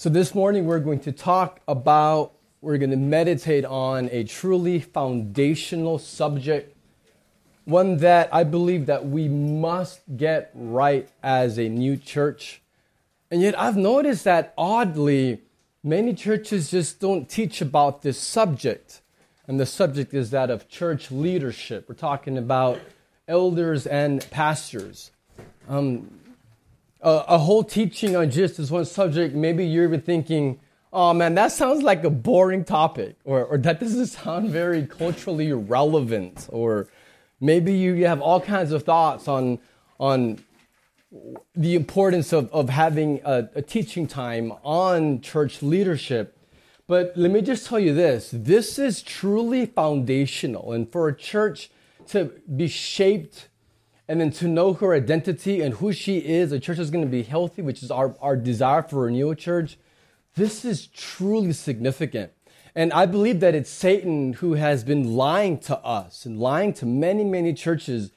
So, this morning we're going to talk about, we're going to meditate on a truly foundational subject, one that I believe that we must get right as a new church. And yet, I've noticed that oddly, many churches just don't teach about this subject. And the subject is that of church leadership. We're talking about elders and pastors. Um, a, a whole teaching on just this one subject, maybe you're even thinking, oh man, that sounds like a boring topic, or, or that doesn't sound very culturally relevant, or maybe you have all kinds of thoughts on, on the importance of, of having a, a teaching time on church leadership. But let me just tell you this this is truly foundational. And for a church to be shaped and then to know her identity and who she is, a church is going to be healthy, which is our, our desire for a new church. This is truly significant. And I believe that it's Satan who has been lying to us and lying to many, many churches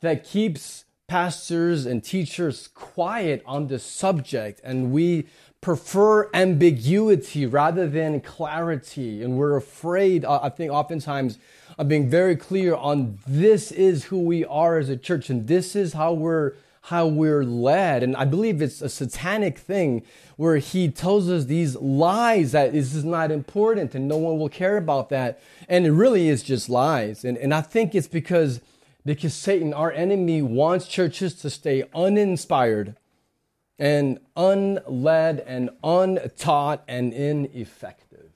that keeps pastors and teachers quiet on this subject. And we prefer ambiguity rather than clarity. And we're afraid, uh, I think, oftentimes of being very clear on this is who we are as a church and this is how we're how we're led. And I believe it's a satanic thing where he tells us these lies that this is not important and no one will care about that. And it really is just lies. And, and I think it's because, because Satan, our enemy, wants churches to stay uninspired and unled and untaught and ineffective.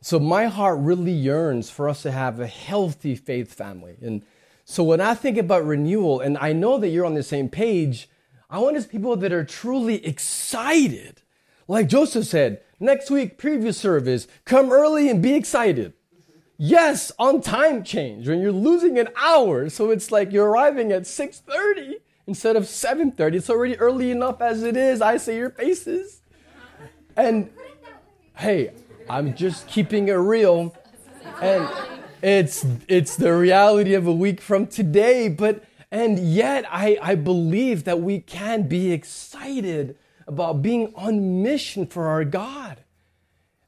So my heart really yearns for us to have a healthy faith family. And so when I think about renewal, and I know that you're on the same page, I want us people that are truly excited. Like Joseph said, next week, previous service, come early and be excited. Yes, on time change when you're losing an hour. So it's like you're arriving at 6:30 instead of 7.30 it's already early enough as it is. I see your faces. And hey i'm just keeping it real. And it's it's the reality of a week from today but and yet i i believe that we can be excited about being on mission for our god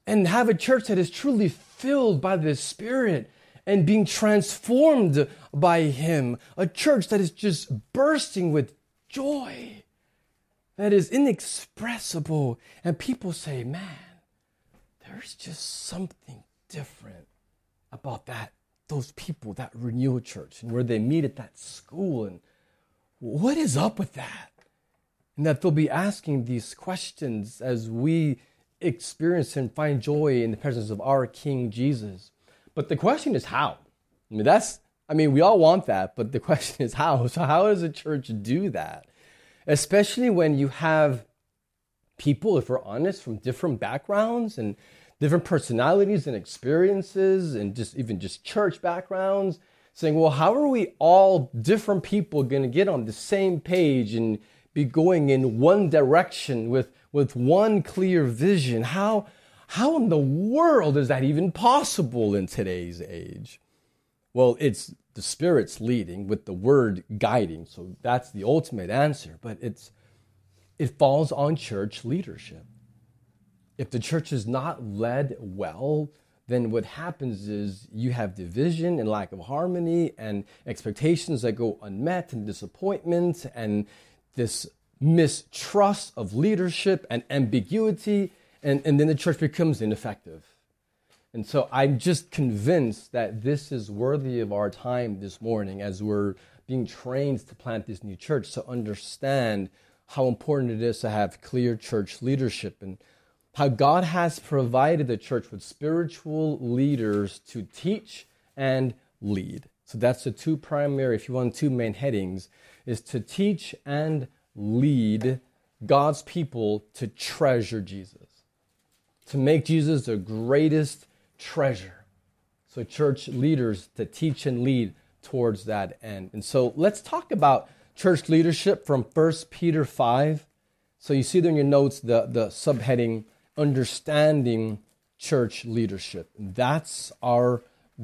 and have a church that is truly filled by the spirit and being transformed by Him. A church that is just bursting with joy, that is inexpressible. And people say, man, there's just something different about that, those people, that renewal church, and where they meet at that school. And what is up with that? And that they'll be asking these questions as we experience and find joy in the presence of our King Jesus. But the question is how. I mean, that's, I mean, we all want that, but the question is how. So, how does a church do that? Especially when you have people, if we're honest, from different backgrounds and different personalities and experiences and just even just church backgrounds saying, well, how are we all different people going to get on the same page and be going in one direction with, with one clear vision? How, how in the world is that even possible in today's age? Well, it's the Spirit's leading with the Word guiding. So that's the ultimate answer. But it's, it falls on church leadership. If the church is not led well, then what happens is you have division and lack of harmony and expectations that go unmet and disappointment and this mistrust of leadership and ambiguity and, and then the church becomes ineffective. And so I'm just convinced that this is worthy of our time this morning as we're being trained to plant this new church to understand how important it is to have clear church leadership and how God has provided the church with spiritual leaders to teach and lead. So that's the two primary, if you want two main headings, is to teach and lead God's people to treasure Jesus to make Jesus the greatest treasure. So, church leaders to teach and lead towards that end. And so, let's talk about church leadership from 1 Peter 5. So, you see there in your notes the, the subheading Understanding Church Leadership. That's our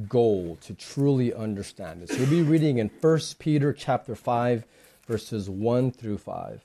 goal to truly understand it. So, we'll be reading in 1 Peter chapter 5, verses 1 through 5.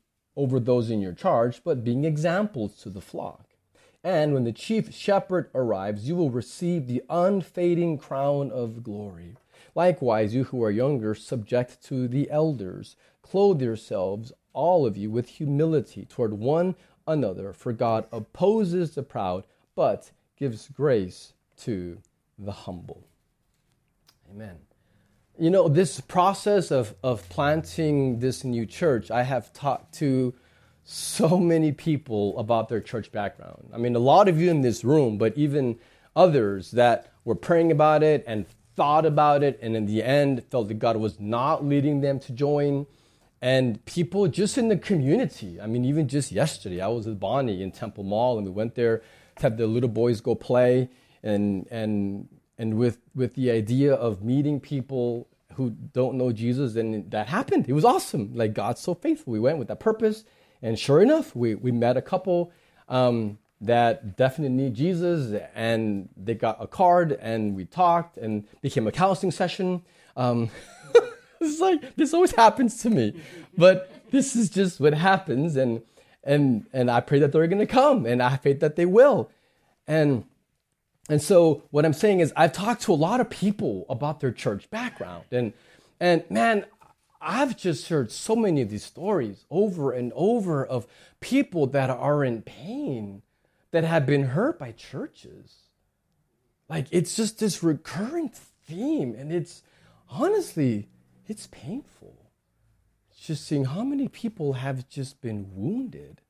over those in your charge, but being examples to the flock. And when the chief shepherd arrives, you will receive the unfading crown of glory. Likewise, you who are younger, subject to the elders. Clothe yourselves, all of you, with humility toward one another, for God opposes the proud, but gives grace to the humble. Amen. You know, this process of, of planting this new church, I have talked to so many people about their church background. I mean, a lot of you in this room, but even others that were praying about it and thought about it, and in the end felt that God was not leading them to join. And people just in the community, I mean, even just yesterday, I was with Bonnie in Temple Mall, and we went there to have the little boys go play, and and and with with the idea of meeting people who don't know Jesus, and that happened. It was awesome. Like God's so faithful. We went with that purpose, and sure enough, we we met a couple um, that definitely need Jesus, and they got a card, and we talked, and became a counseling session. Um, it's like this always happens to me, but this is just what happens, and and and I pray that they're going to come, and I faith that they will, and and so what I'm saying is I've talked to a lot of people about their church background and and man I've just heard so many of these stories over and over of people that are in pain that have been hurt by churches. Like it's just this recurrent theme and it's honestly it's painful. It's just seeing how many people have just been wounded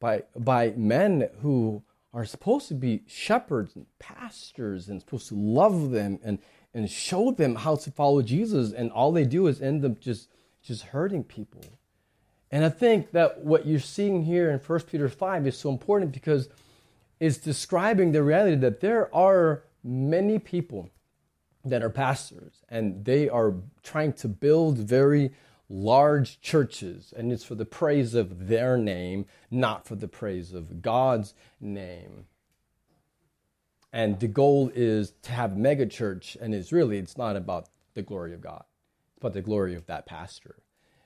by by men who are supposed to be shepherds and pastors and supposed to love them and, and show them how to follow Jesus. And all they do is end up just, just hurting people. And I think that what you're seeing here in 1 Peter 5 is so important because it's describing the reality that there are many people that are pastors and they are trying to build very large churches, and it's for the praise of their name, not for the praise of God's name. And the goal is to have mega church, and it's really it's not about the glory of God, it's about the glory of that pastor.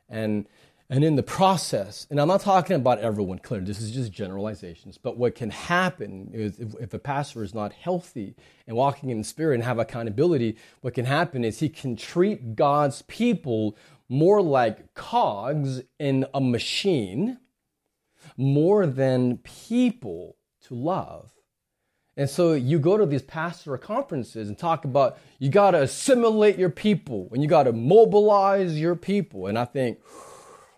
And and in the process, and I'm not talking about everyone, clear, this is just generalizations, but what can happen is if, if, a pastor is not healthy and walking in the spirit and have accountability, what can happen is he can treat God's people more like cogs in a machine more than people to love. And so you go to these pastor conferences and talk about you got to assimilate your people and you got to mobilize your people. And I think,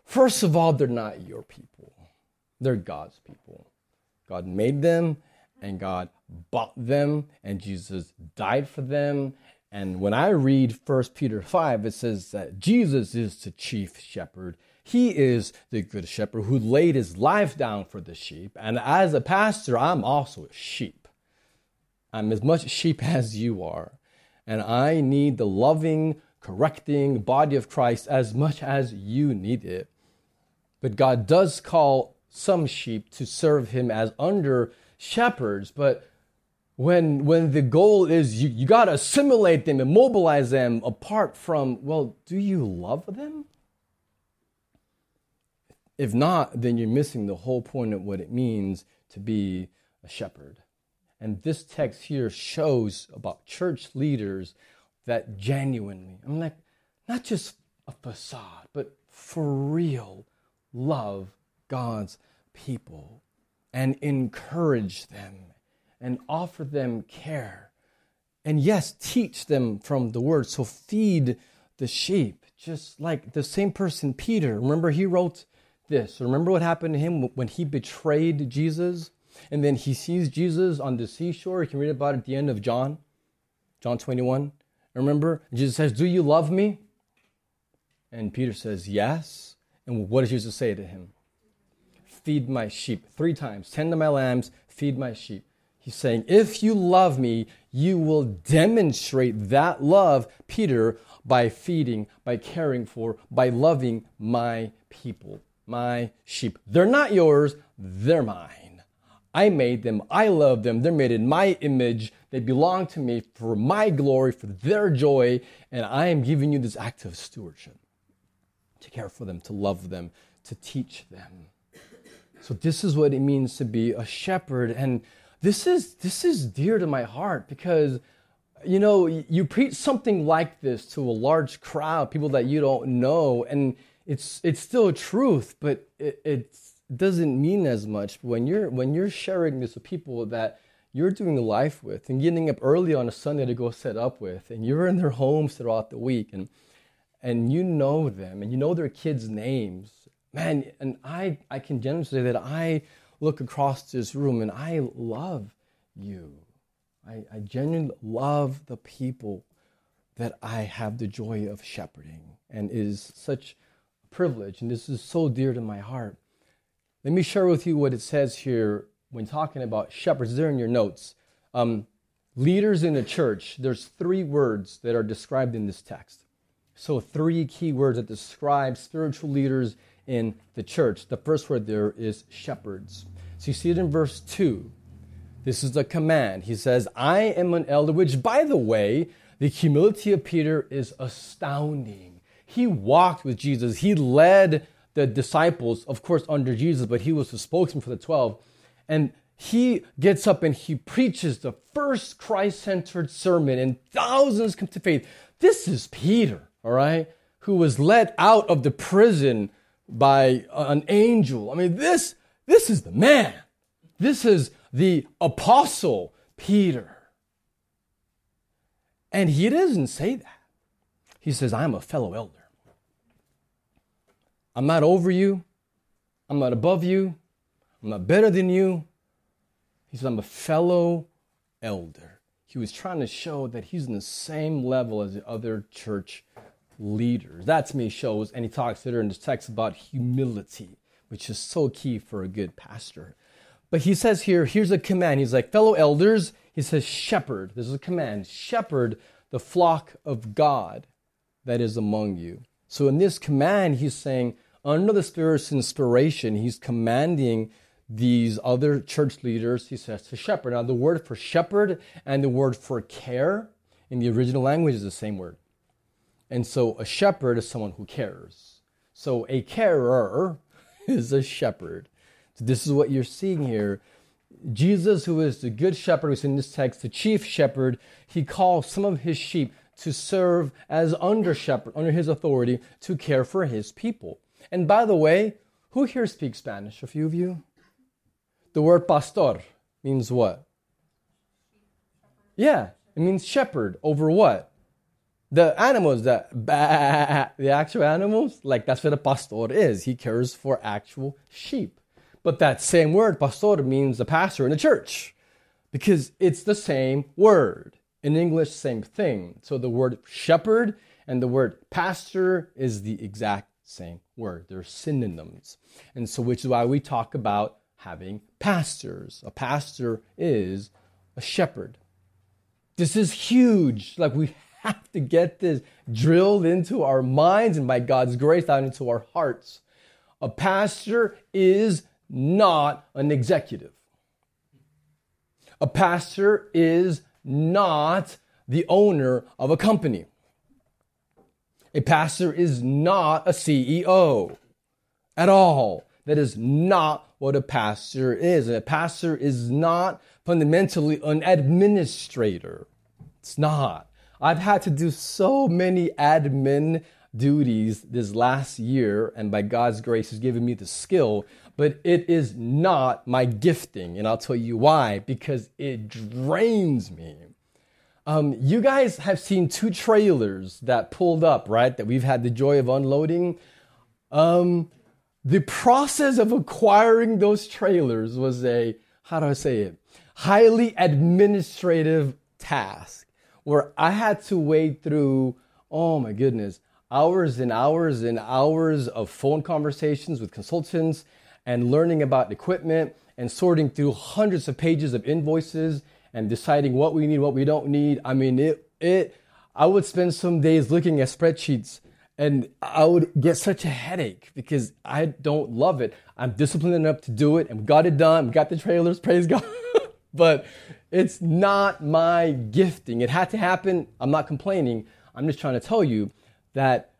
first of all, they're not your people, they're God's people. God made them and God bought them, and Jesus died for them, and when I read 1 Peter 5, it says that Jesus is the chief shepherd. He is the good shepherd who laid his life down for the sheep. And as a pastor, I'm also a sheep. I'm as much sheep as you are. And I need the loving, correcting body of Christ as much as you need it. But God does call some sheep to serve him as under shepherds, but when when the goal is you, you got to assimilate them and mobilize them apart from well do you love them? If not then you're missing the whole point of what it means to be a shepherd. And this text here shows about church leaders that genuinely i'm like not just a facade but for real love god's people and encourage them and offer them care. And yes, teach them from the word. So feed the sheep, just like the same person, Peter. Remember, he wrote this. Remember what happened to him when he betrayed Jesus? And then he sees Jesus on the seashore. You can read about it at the end of John, John 21. Remember, Jesus says, Do you love me? And Peter says, Yes. And what does Jesus say to him? feed my sheep. Three times, tend to my lambs, feed my sheep. He's saying, if you love me, you will demonstrate that love, Peter, by feeding, by caring for, by loving my people, my sheep. They're not yours, they're mine. I made them, I love them, they're made in my image, they belong to me for my glory, for their joy, and I am giving you this act of stewardship to care for them, to love them, to teach them. So this is what it means to be a shepherd and this is this is dear to my heart because you know you preach something like this to a large crowd people that you don't know and it's it's still truth but it, it doesn't mean as much when you're when you're sharing this with people that you're doing life with and getting up early on a sunday to go set up with and you're in their homes throughout the week and and you know them and you know their kids names. Man and i i can genuinely say that i look across this room and I love you. I, I genuinely love the people that I have the joy of shepherding and is such a privilege. And this is so dear to my heart. Let me share with you what it says here when talking about shepherds. There in your notes. Um, leaders in the church, there's three words that are described in this text. So, three key words that describe spiritual leaders in the church. The first word there is shepherds. So you see it in verse 2. This is the command. He says, I am an elder, which, by the way, the humility of Peter is astounding. He walked with Jesus, he led the disciples, of course, under Jesus, but he was the spokesman for the 12. And he gets up and he preaches the first Christ centered sermon, and thousands come to faith. This is Peter, all right, who was led out of the prison by an angel. I mean, this, this is the man. This is the apostle Peter. And he doesn't say that. He says, I'm a fellow elder. I'm not over you. I'm not above you. I'm not better than you. He says, I'm a fellow elder. He was trying to show that he's in the same level as the other church leaders. That to me shows, and he talks later in this text about humility, which is so key for a good pastor. But he says here, here's a command. He's like, fellow elders, he says, shepherd. This is a command. Shepherd the flock of God that is among you. So in this command, he's saying, under the Spirit's inspiration, he's commanding these other church leaders, he says, to shepherd. Now, the word for shepherd and the word for care in the original language is the same word. And so a shepherd is someone who cares. So a carer is a shepherd. So this is what you're seeing here. Jesus, who is the good shepherd, who's in this text, the chief shepherd, he calls some of his sheep to serve as under shepherd, under his authority, to care for his people. And by the way, who here speaks Spanish? A few of you? The word pastor means what? Yeah, it means shepherd over what? The animals that the actual animals like that's what a pastor is. He cares for actual sheep. But that same word pastor means the pastor in the church. Because it's the same word. In english same thing. So the word shepherd and the word pastor is the exact same word. They're synonyms. And so which is why we talk about having pastors. A pastor is a shepherd. This is huge. Like we have to get this drilled into our minds and by God's grace down into our hearts. A pastor is not an executive. A pastor is not the owner of a company. A pastor is not a CEO at all. That is not what a pastor is. A pastor is not fundamentally an administrator. It's not. I've had to do so many admin duties this last year, and by God's grace, He's given me the skill, but it is not my gifting. And I'll tell you why because it drains me. Um, you guys have seen two trailers that pulled up, right? That we've had the joy of unloading. Um, the process of acquiring those trailers was a, how do I say it, highly administrative task where I had to wade through, oh my goodness, hours and hours and hours of phone conversations with consultants and learning about equipment and sorting through hundreds of pages of invoices and deciding what we need, what we don't need. I mean, it, it, I would spend some days looking at spreadsheets and I would get such a headache because I don't love it. I'm disciplined enough to do it and we got it done, we got the trailers, praise God. But it's not my gifting. It had to happen. I'm not complaining. I'm just trying to tell you that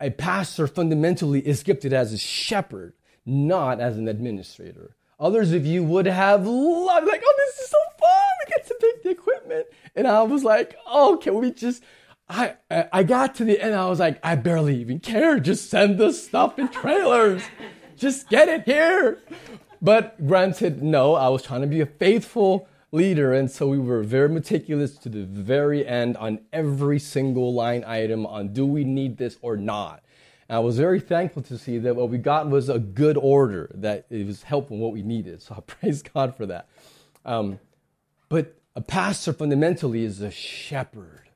a pastor fundamentally is gifted as a shepherd, not as an administrator. Others of you would have loved, like, oh, this is so fun. We get to pick the equipment. And I was like, oh, can we just, I, I got to the end. I was like, I barely even care. Just send the stuff in trailers. Just get it here. But granted, no, I was trying to be a faithful leader. And so we were very meticulous to the very end on every single line item on do we need this or not. And I was very thankful to see that what we got was a good order, that it was helping what we needed. So I praise God for that. Um, but a pastor fundamentally is a shepherd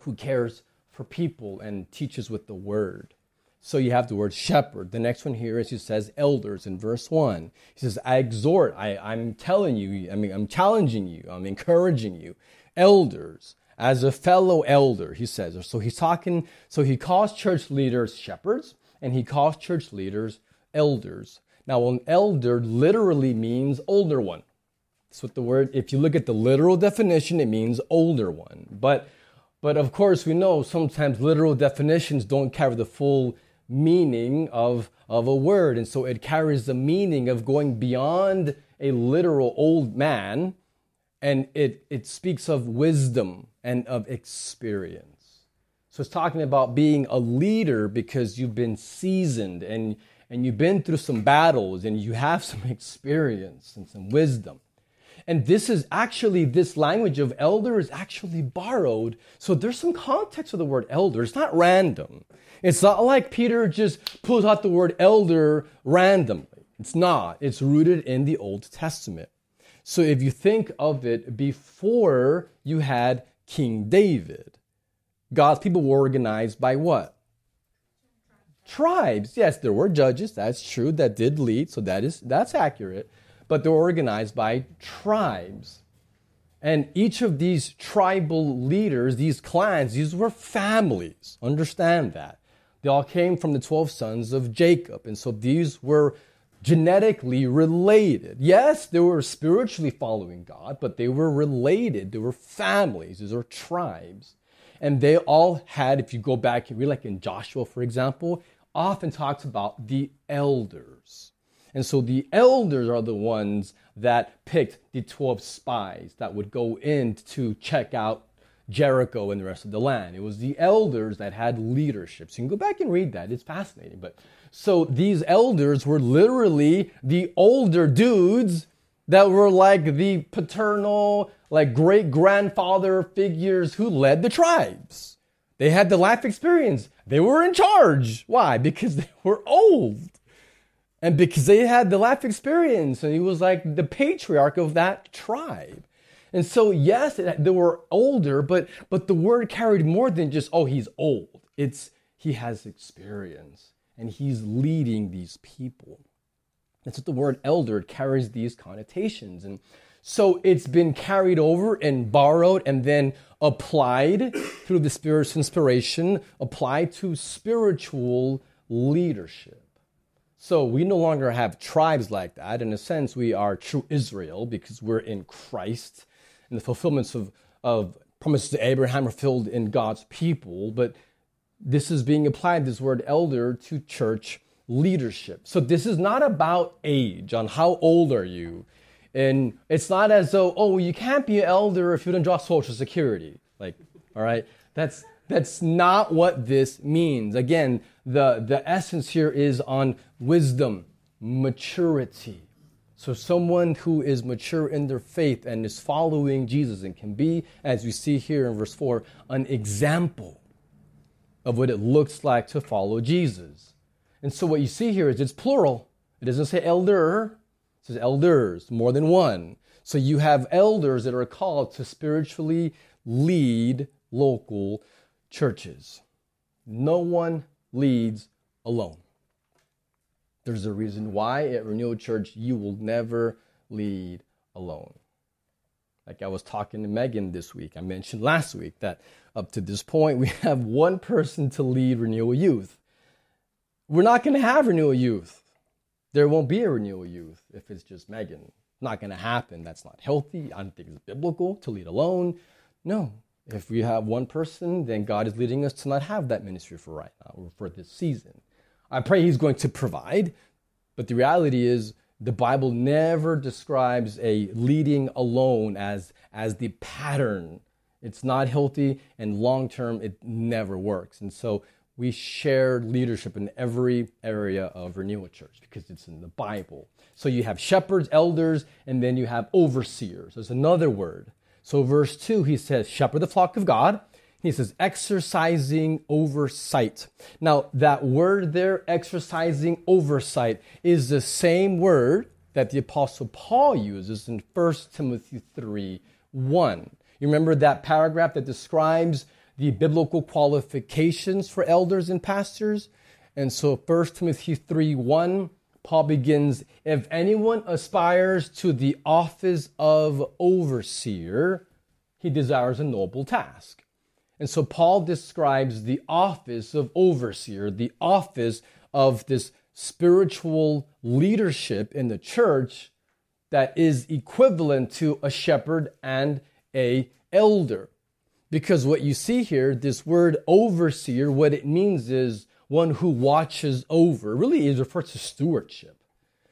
who cares for people and teaches with the word. So you have the word shepherd. The next one here is he says elders in verse 1. He says, I exhort, I, I'm telling you, I mean, I'm challenging you, I'm encouraging you. Elders, as a fellow elder, he says. So he's talking, so he calls church leaders shepherds and he calls church leaders elders. Now, an elder literally means older one. That's what the word, if you look at the literal definition, it means older one. But but of course, we know sometimes literal definitions don't carry the full meaning of, of a word. And so it carries the meaning of going beyond a literal old man and it, it speaks of wisdom and of experience. So it's talking about being a leader because you've been seasoned and, and you've been through some battles and you have some experience and some wisdom. And this is actually, this language of elder is actually borrowed. So there's some context of the word elder. It's not random. It's not like Peter just pulls out the word elder randomly. It's not. It's rooted in the Old Testament. So if you think of it before you had King David, God's people were organized by what? Tribes. Yes, there were judges. That's true. That did lead. So that is that's accurate. But they're organized by tribes. And each of these tribal leaders, these clans, these were families. Understand that. They all came from the 12 sons of Jacob. And so these were genetically related. Yes, they were spiritually following God, but they were related. They were families, these are tribes. And they all had, if you go back and read, like in Joshua, for example, often talks about the elders. And so the elders are the ones that picked the 12 spies that would go in to check out Jericho and the rest of the land. It was the elders that had leadership. So you can go back and read that. It's fascinating. But so these elders were literally the older dudes that were like the paternal, like great grandfather figures who led the tribes. They had the life experience. They were in charge. Why? Because they were old. And because they had the life experience. And he was like the patriarch of that tribe. And so, yes, they were older, but, but the word carried more than just, oh, he's old. It's he has experience and he's leading these people. That's what the word elder carries these connotations. And so it's been carried over and borrowed and then applied through the Spirit's inspiration, applied to spiritual leadership. So we no longer have tribes like that. In a sense, we are true Israel because we're in Christ and the fulfillments of, of promises to Abraham are filled in God's people, but this is being applied, this word elder, to church leadership. So this is not about age, on how old are you. And it's not as though, oh, you can't be an elder if you don't draw Social Security. Like, all right, that's that's not what this means. Again, the, the essence here is on wisdom, maturity. So, someone who is mature in their faith and is following Jesus and can be, as we see here in verse 4, an example of what it looks like to follow Jesus. And so, what you see here is it's plural. It doesn't say elder, it says elders, more than one. So, you have elders that are called to spiritually lead local churches. No one leads alone. There's a reason why at Renewal Church you will never lead alone. Like I was talking to Megan this week, I mentioned last week that up to this point we have one person to lead Renewal Youth. We're not going to have Renewal Youth. There won't be a Renewal Youth if it's just Megan. Not going to happen. That's not healthy. I don't think it's biblical to lead alone. No. If we have one person, then God is leading us to not have that ministry for right now or for this season. I pray He's going to provide, but the reality is the Bible never describes a leading alone as, as the pattern. It's not healthy, and long term, it never works. And so we share leadership in every area of Renewal Church because it's in the Bible. So you have shepherds, elders, and then you have overseers. There's another word. So, verse 2, he says, Shepherd the flock of God. He says, exercising oversight. Now, that word there, exercising oversight, is the same word that the Apostle Paul uses in 1 Timothy 3 1. You remember that paragraph that describes the biblical qualifications for elders and pastors? And so 1 Timothy 3 1, Paul begins If anyone aspires to the office of overseer, he desires a noble task. And so Paul describes the office of overseer, the office of this spiritual leadership in the church that is equivalent to a shepherd and a elder. Because what you see here, this word overseer, what it means is one who watches over. Really, it refers to stewardship.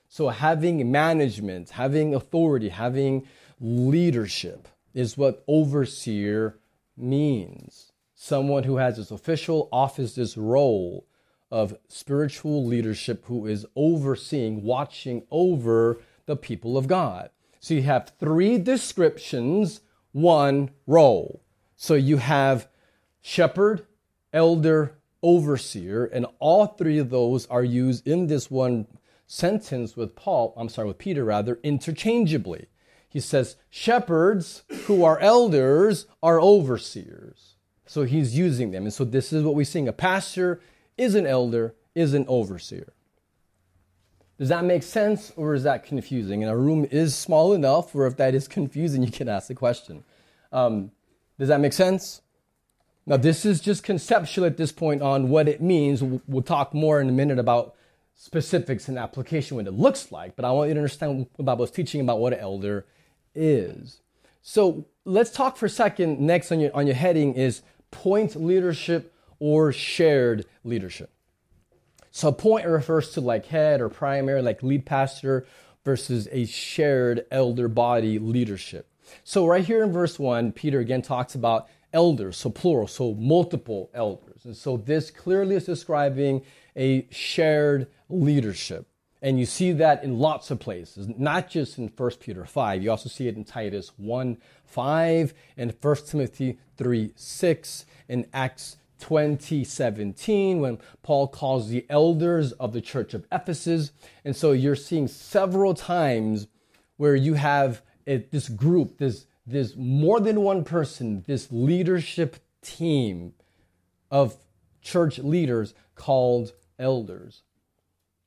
So having management, having authority, having leadership is what overseer means someone who has this official office, this role of spiritual leadership who is overseeing, watching over the people of God. So you have three descriptions, one role. So you have shepherd, elder, overseer, and all three of those are used in this one sentence with Paul, I'm sorry, with Peter rather, interchangeably he says, shepherds who are elders are overseers. So he's using them. And so this is what we're seeing. A pastor is an elder, is an overseer. Does that make sense or is that confusing? And our room is small enough where if that is confusing, you can ask the question. Um, does that make sense? Now, this is just conceptual at this point on what it means. We'll talk more in a minute about specifics and application, what it looks like, but I want you to understand what the Bible is teaching about what an elder is. So let's talk for a second. Next on your, on your heading is point leadership or shared leadership. So point refers to like head or primary, like lead pastor versus a shared elder body leadership. So right here in verse one, Peter again talks about elders, so plural, so multiple elders. And so this clearly is describing a shared leadership. And you see that in lots of places, not just in 1 Peter 5. You also see it in Titus 1 5, and 1 Timothy 3 6, in Acts 20 17, when Paul calls the elders of the church of Ephesus. And so you're seeing several times where you have this group, this, this more than one person, this leadership team of church leaders called elders.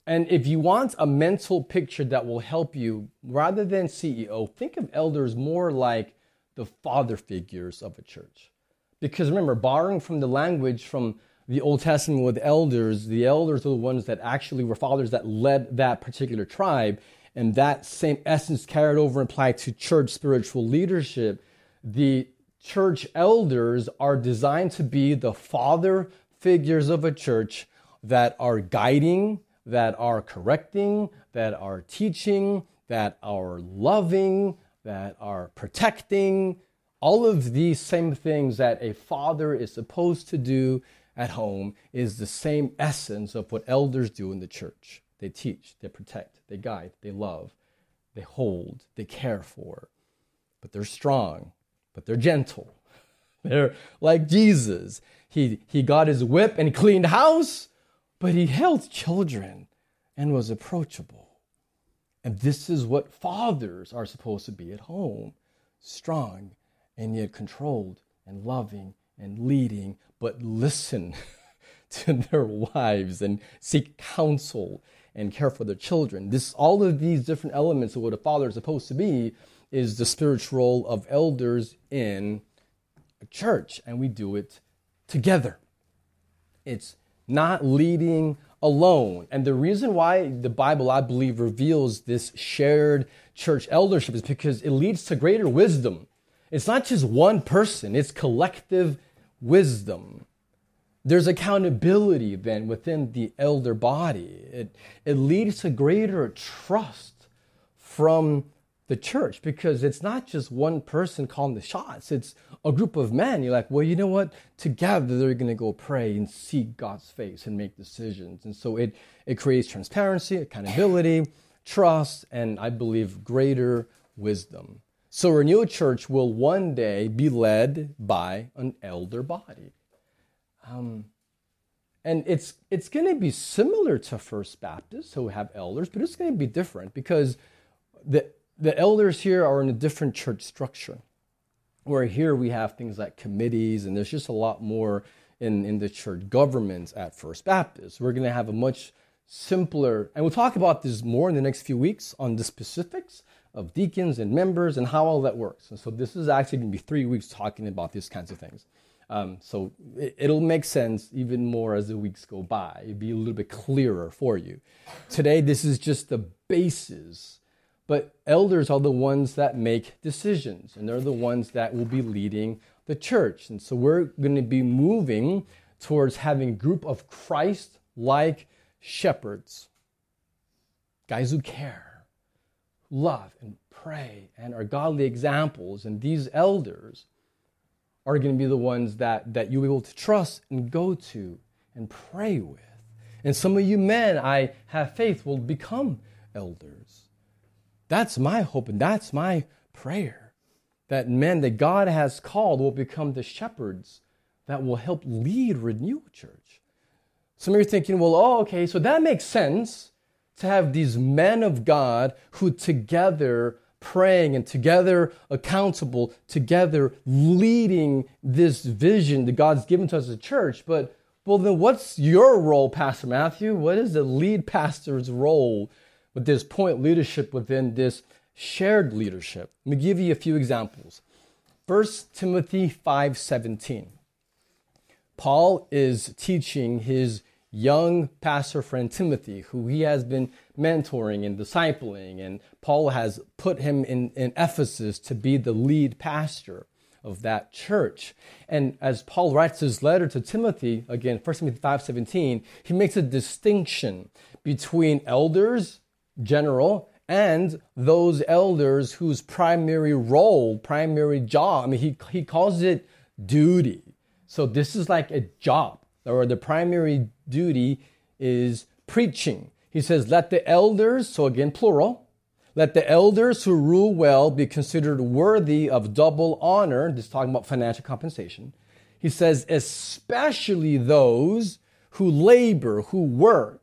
And if you want a mental picture that will help you, rather than CEO, think of elders more like the father figures of a church. Because remember, borrowing from the language from the Old Testament with elders, the elders are the ones that actually were fathers that led that particular tribe. And that same essence carried over and applied to church spiritual leadership. The church elders are designed to be the father figures of a church that are guiding, that are correcting, that are teaching, that are loving, that are protecting, all of these same things that a father is supposed to do at home is the same essence of what elders do in the church. They teach, they protect, they guide, they love, they hold, they care for. But they're strong, but they're gentle. They're like Jesus. He, he got his whip and cleaned house, but he held children and was approachable. And this is what fathers are supposed to be at home strong and yet controlled and loving and leading, but listen to their wives and seek counsel and care for their children. This all of these different elements of what a father is supposed to be is the spiritual role of elders in a church, and we do it together. It's not leading alone. And the reason why the Bible, I believe, reveals this shared church eldership is because it leads to greater wisdom. It's not just one person, it's collective wisdom. There's accountability then within the elder body. It, it leads to greater trust from the church because it's not just one person calling the shots. It's a group of men. You're like, well, you know what? Together they're going to go pray and seek God's face and make decisions. And so it, it creates transparency, accountability, trust, and I believe greater wisdom. So a Renewal Church will one day be led by an elder body. Um, and it's it's going to be similar to First Baptist, who have elders, but it's going to be different because the the elders here are in a different church structure. Where here we have things like committees, and there's just a lot more in, in the church governments at First Baptist. We're going to have a much simpler, and we'll talk about this more in the next few weeks on the specifics of deacons and members and how all that works. And so this is actually going to be three weeks talking about these kinds of things. Um, so it, will make sense even more as the weeks go by. It'll be a little bit clearer for you. Today, this is just the basis but elders are the ones that make decisions, and they're the ones that will be leading the church. And so we're going to be moving towards having a group of Christ like shepherds, guys who care, love, and pray, and are godly examples. And these elders are going to be the ones that, that you'll be able to trust and go to and pray with. And some of you men, I have faith, will become elders. That's my hope and that's my prayer. That men that God has called will become the shepherds that will help lead Renewal Church. Some of you are thinking, well, oh, okay, so that makes sense to have these men of God who together praying and together accountable, together leading this vision that God's given to us as a church. But, well, then what's your role, Pastor Matthew? What is the lead pastor's role with this point leadership within this shared leadership. Let me give you a few examples. 1 Timothy 5:17. Paul is teaching his young pastor friend Timothy, who he has been mentoring and discipling, and Paul has put him in, in Ephesus to be the lead pastor of that church. And as Paul writes his letter to Timothy, again, 1 Timothy 5:17, he makes a distinction between elders general and those elders whose primary role, primary job, I mean, he, he calls it duty. So this is like a job, or the primary duty is preaching. He says, let the elders, so again, plural, let the elders who rule well be considered worthy of double honor. This is talking about financial compensation. He says, especially those who labor, who work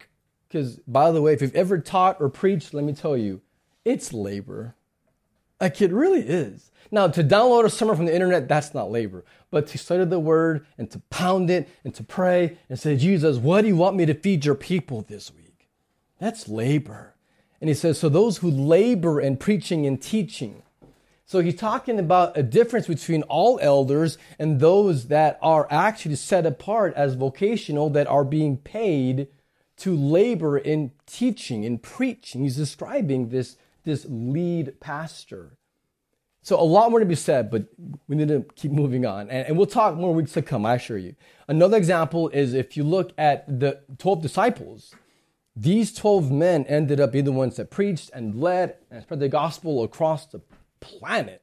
because, by the way, if you've ever taught or preached, let me tell you, it's labor. Like it really is. Now, to download a sermon from the internet, that's not labor. But to study the word and to pound it and to pray and say, Jesus, what do you want me to feed your people this week? That's labor. And he says, so those who labor in preaching and teaching. So he's talking about a difference between all elders and those that are actually set apart as vocational, that are being paid to labor in teaching, in preaching. He's describing this, this lead pastor. So a lot more to be said, but we need to keep moving on. And, and we'll talk more weeks to come, I assure you. Another example is if you look at the 12 disciples, these 12 men ended up being the ones that preached and led and spread the gospel across the planet.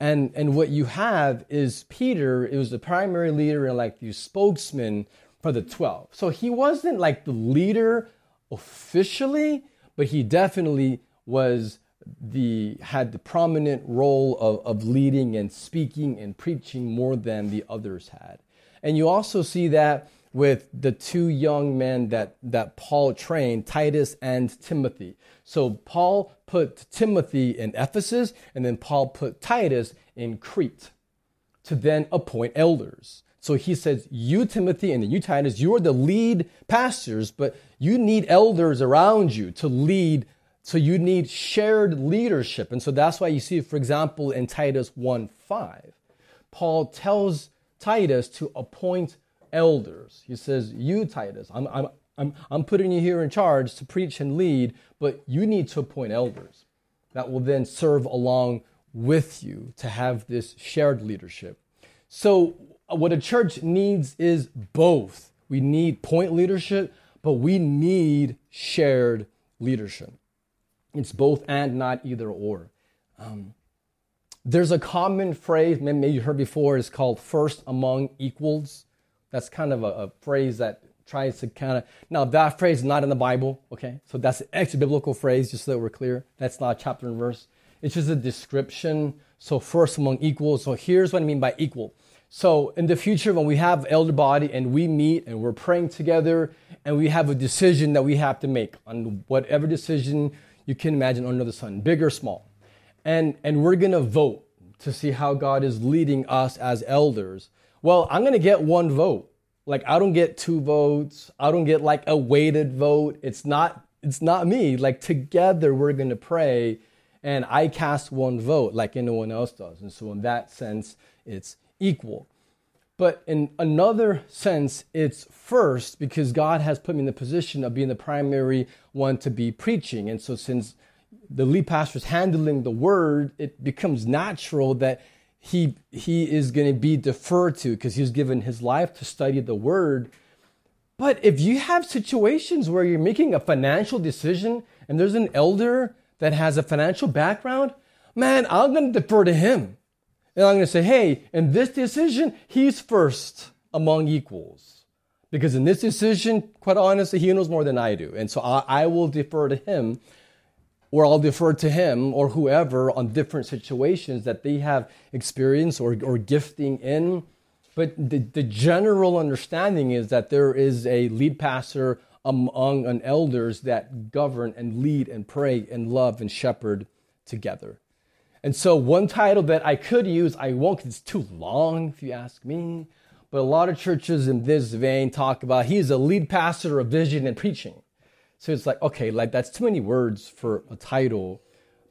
And, and what you have is Peter, it was the primary leader and like the spokesman for the 12. So he wasn't like the leader officially, but he definitely was the had the prominent role of, of leading and speaking and preaching more than the others had. And you also see that with the two young men that, that Paul trained, Titus and Timothy. So Paul put Timothy in Ephesus, and then Paul put Titus in Crete to then appoint elders So he says, You, Timothy, and you, Titus, you are the lead pastors, but you need elders around you to lead. So you need shared leadership. And so that's why you see, for example, in Titus 1 5, Paul tells Titus to appoint elders. He says, You, Titus, I'm, I'm, I'm, I'm putting you here in charge to preach and lead, but you need to appoint elders that will then serve along with you to have this shared leadership. So, what a church needs is both. We need point leadership, but we need shared leadership. It's both and not either or. Um, there's a common phrase, maybe you heard before, it's called first among equals. That's kind of a, a phrase that tries to kind of, now that phrase is not in the Bible, okay? So that's an extra biblical phrase, just so that we're clear. That's not chapter and verse. It's just a description. So first among equals. So here's what I mean by equal. So in the future, when we have elder body and we meet and we're praying together and we have a decision that we have to make on whatever decision you can imagine under the sun, big or small, and and we're gonna vote to see how God is leading us as elders. Well, I'm gonna get one vote. Like I don't get two votes. I don't get like a weighted vote. It's not it's not me. Like together we're gonna pray and I cast one vote like anyone else does. And so in that sense, it's equal. But in another sense, it's first because God has put me in the position of being the primary one to be preaching. And so, since the lead pastor is handling the word, it becomes natural that he, he is going to be deferred to because he's given his life to study the word. But if you have situations where you're making a financial decision and there's an elder that has a financial background, man, I'm going to defer to him and I'm going to say, hey, in this decision, he's first among equals. Because in this decision, quite honestly, he knows more than I do. And so I, I will defer to him, or I'll defer to him or whoever on different situations that they have experience or, or gifting in. But the, the general understanding is that there is a lead pastor among an elders that govern and lead and pray and love and shepherd together. And so, one title that I could use, I won't because it's too long if you ask me. But a lot of churches in this vein talk about he's a lead pastor of vision and preaching. So it's like, okay, like that's too many words for a title.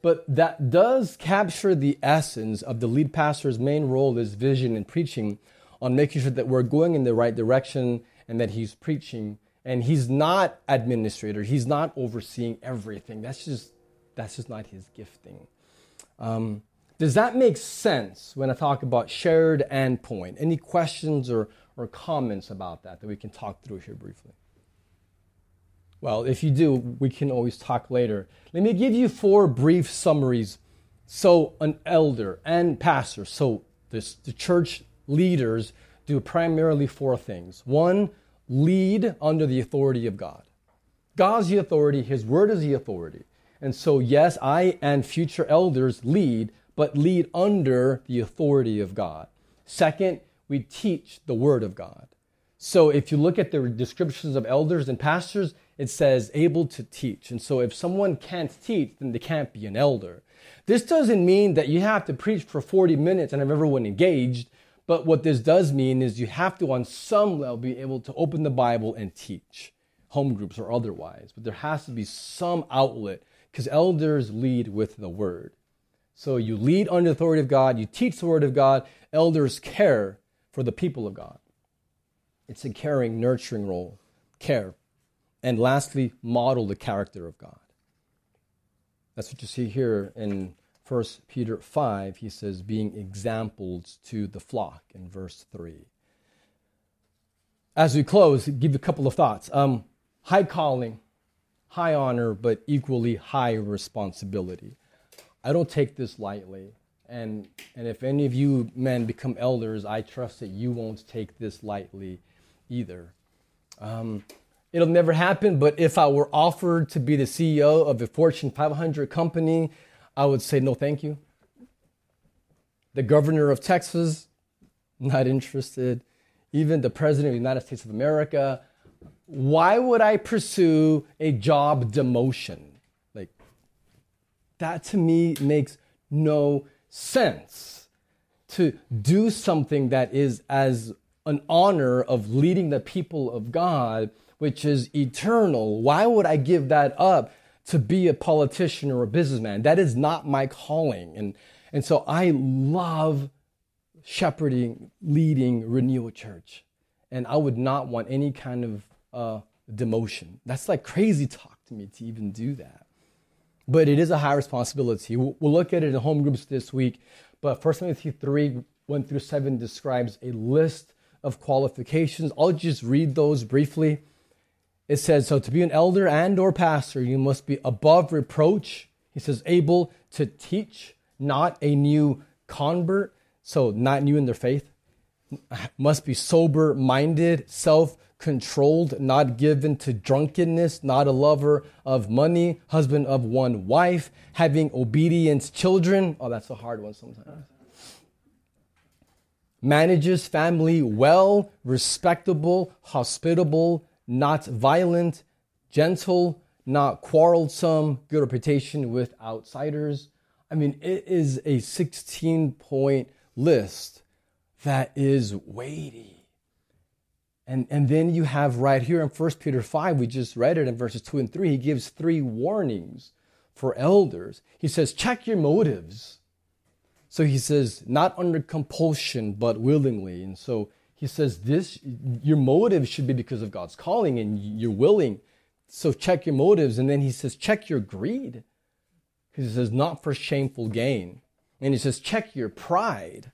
But that does capture the essence of the lead pastor's main role is vision and preaching on making sure that we're going in the right direction and that he's preaching. And he's not administrator. He's not overseeing everything. That's just that's just not his gifting. Um, does that make sense when I talk about shared endpoint? Any questions or, or comments about that that we can talk through here briefly? Well, if you do, we can always talk later. Let me give you four brief summaries. So, an elder and pastor, so this, the church leaders do primarily four things. One, lead under the authority of God. God's the authority, His word is the authority. And so, yes, I and future elders lead, but lead under the authority of God. Second, we teach the word of God. So, if you look at the descriptions of elders and pastors, it says able to teach. And so, if someone can't teach, then they can't be an elder. This doesn't mean that you have to preach for 40 minutes and have everyone engaged. But what this does mean is you have to, on some level, be able to open the Bible and teach, home groups or otherwise. But there has to be some outlet because elders lead with the word. So you lead under the authority of God, you teach the word of God, elders care for the people of God. It's a caring, nurturing role, care. And lastly, model the character of God. That's what you see here in 1 Peter 5. He says, being examples to the flock in verse 3. As we close, give you a couple of thoughts. Um, high calling, high honor, but equally high responsibility. I don't take this lightly. And, and if any of you men become elders, I trust that you won't take this lightly either. Um, it'll never happen, but if I were offered to be the CEO of a Fortune 500 company, I would say no, thank you. The governor of Texas, not interested. Even the president of the United States of America, why would I pursue a job demotion? Like, that to me makes no sense. To do something that is as an honor of leading the people of God, which is eternal. Why would I give that up to be a politician or a businessman? That is not my calling. And, and so I love shepherding, leading Renewal Church. And I would not want any kind of uh, demotion. That's like crazy talk to me to even do that. But it is a high responsibility. We'll, we'll look at it in home groups this week. But 1 Timothy 3 1 through 7 describes a list of qualifications. I'll just read those briefly. It says, So to be an elder and or pastor, you must be above reproach. He says, able to teach, not a new convert, so not new in their faith. Must be sober minded, self controlled, not given to drunkenness, not a lover of money, husband of one wife, having obedience children. Oh, that's a hard one sometimes. Manages family well, respectable, hospitable, not violent, gentle, not quarrelsome, good reputation with outsiders. I mean, it is a 16 point list that is weighty. And, and then you have right here in 1 Peter 5, we just read it in verses 2 and 3, he gives three warnings for elders. He says, check your motives. So he says, not under compulsion, but willingly. And so he says, this, your motive should be because of God's calling and you're willing. So check your motives. And then he says, check your greed. He says, not for shameful gain. And he says, check your pride.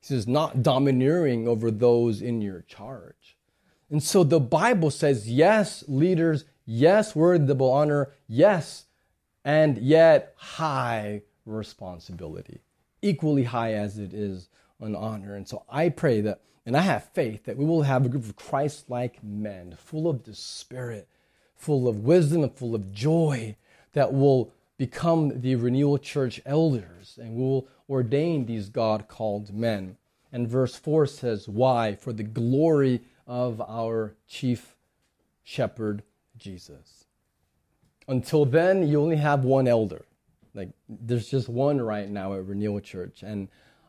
He says, not domineering over those in your charge. And so the Bible says, yes, leaders, yes, worthable honor, yes, and yet high responsibility, equally high as it is an honor. And so I pray that, and I have faith that we will have a group of Christ like men, full of the Spirit, full of wisdom, and full of joy, that will become the renewal church elders and we will ordain these God called men. And verse 4 says, Why? For the glory of our chief shepherd, Jesus. Until then, you only have one elder. Like, there's just one right now at Renewal Church. And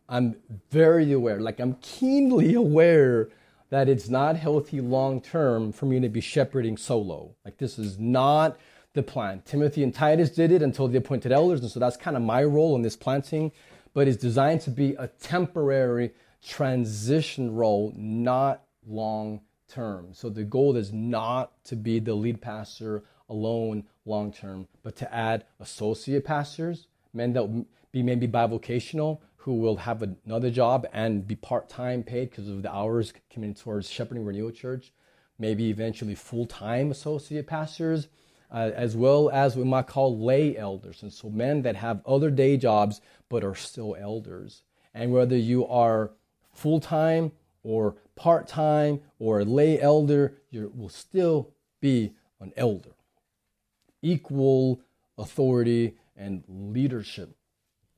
I'm very aware, like, I'm keenly aware that it's not healthy long term for me to be shepherding solo. Like, this is not the plan. Timothy and Titus did it until the appointed elders. And so that's kind of my role in this planting. But it's designed to be a temporary transition role, not long term. So the goal is not to be the lead pastor alone long term, but to add associate pastors, men that will be maybe bivocational, who will have another job and be part time paid because of the hours committed towards shepherding Renewal Church, maybe eventually full time associate pastors. Uh, as well as we might call lay elders. And so men that have other day jobs but are still elders. And whether you are full time or part time or a lay elder, you will still be an elder. Equal authority and leadership.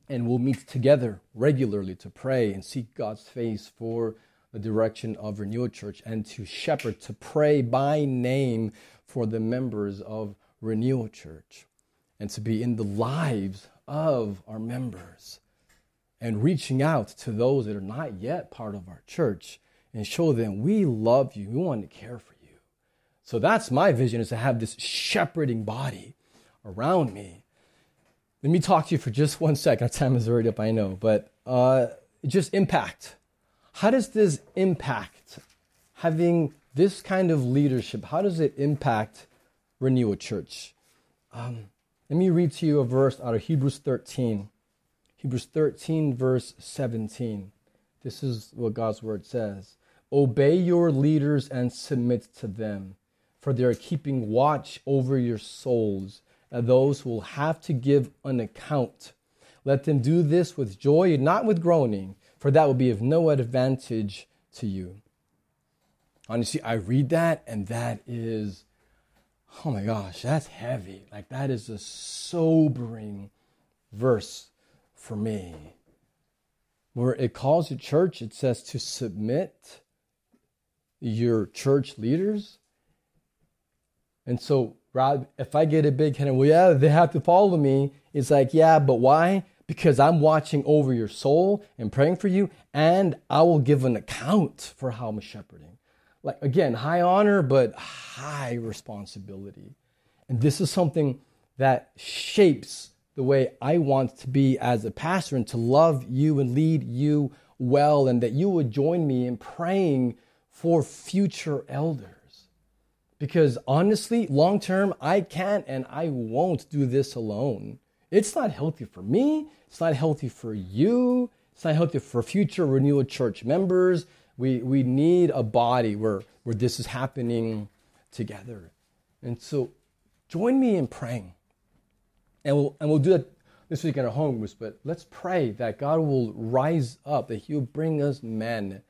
And we'll meet together regularly to pray and seek God's face for the direction of Renewal Church and to shepherd, to pray by name for the members of Renewal Church and to be in the lives of our members and reaching out to those that are not yet part of our church and show them we love you, we want to care for you. So that's my vision is to have this shepherding body around me. Let me talk to you for just one second. Our time is already up, I know, but uh, just impact. How does this impact having this kind of leadership? How does it impact Renewal Church? Um, let me read to you a verse out of Hebrews 13. Hebrews 13, verse 17. This is what God's word says Obey your leaders and submit to them, for they are keeping watch over your souls, and those who will have to give an account. Let them do this with joy and not with groaning, for that will be of no advantage to you. Honestly, I read that, and that is, oh my gosh, that's heavy. Like, that is a sobering verse for me. Where it calls the church, it says to submit your church leaders. And so, Rob, if I get a big head, well, yeah, they have to follow me. It's like, yeah, but why? because I'm watching over your soul and praying for you, and I will give an account for how I'm shepherding. Like, again, high honor, but high responsibility. And this is something that shapes the way I want to be as a pastor and to love you and lead you well, and that you would join me in praying for future elders. Because honestly, long term, I can't and I won't do this alone. It's not healthy for me. It's not healthy for you. It's not healthy for future renewal church members. We, we need a body where, where this is happening together. And so join me in praying. And we'll, and we'll do that this week in our homes, but let's pray that God will rise up, that He'll bring us men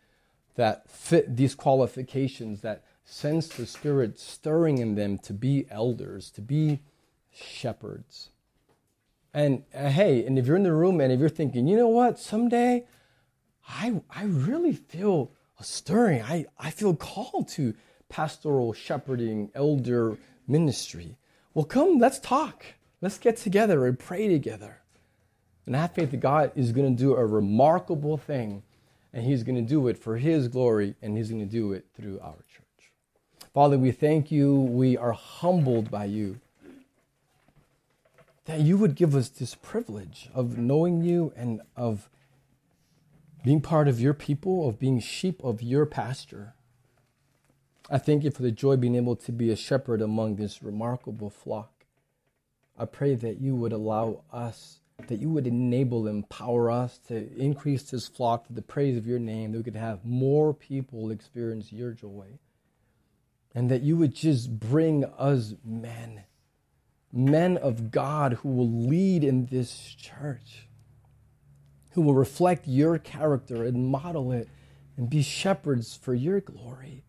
that fit these qualifications, that sense the Spirit stirring in them to be elders, to be shepherds. And uh, hey, and if you're in the room and if you're thinking, you know what, someday I, I really feel a stirring, I, I feel called to pastoral shepherding, elder ministry. Well, come, let's talk. Let's get together and pray together. And I have faith that God is going to do a remarkable thing, and He's going to do it for His glory, and He's going to do it through our church. Father, we thank you. We are humbled by you that you would give us this privilege of knowing you and of being part of your people, of being sheep of your pasture. I thank you for the joy of being able to be a shepherd among this remarkable flock. I pray that you would allow us, that you would enable, and empower us to increase this flock to the praise of your name, that we could have more people experience your joy. And that you would just bring us men men of God who will lead in this church, who will reflect your character and model it and be shepherds for your glory.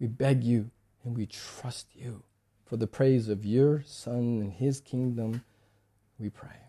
We beg you and we trust you for the praise of your Son and his kingdom. We pray.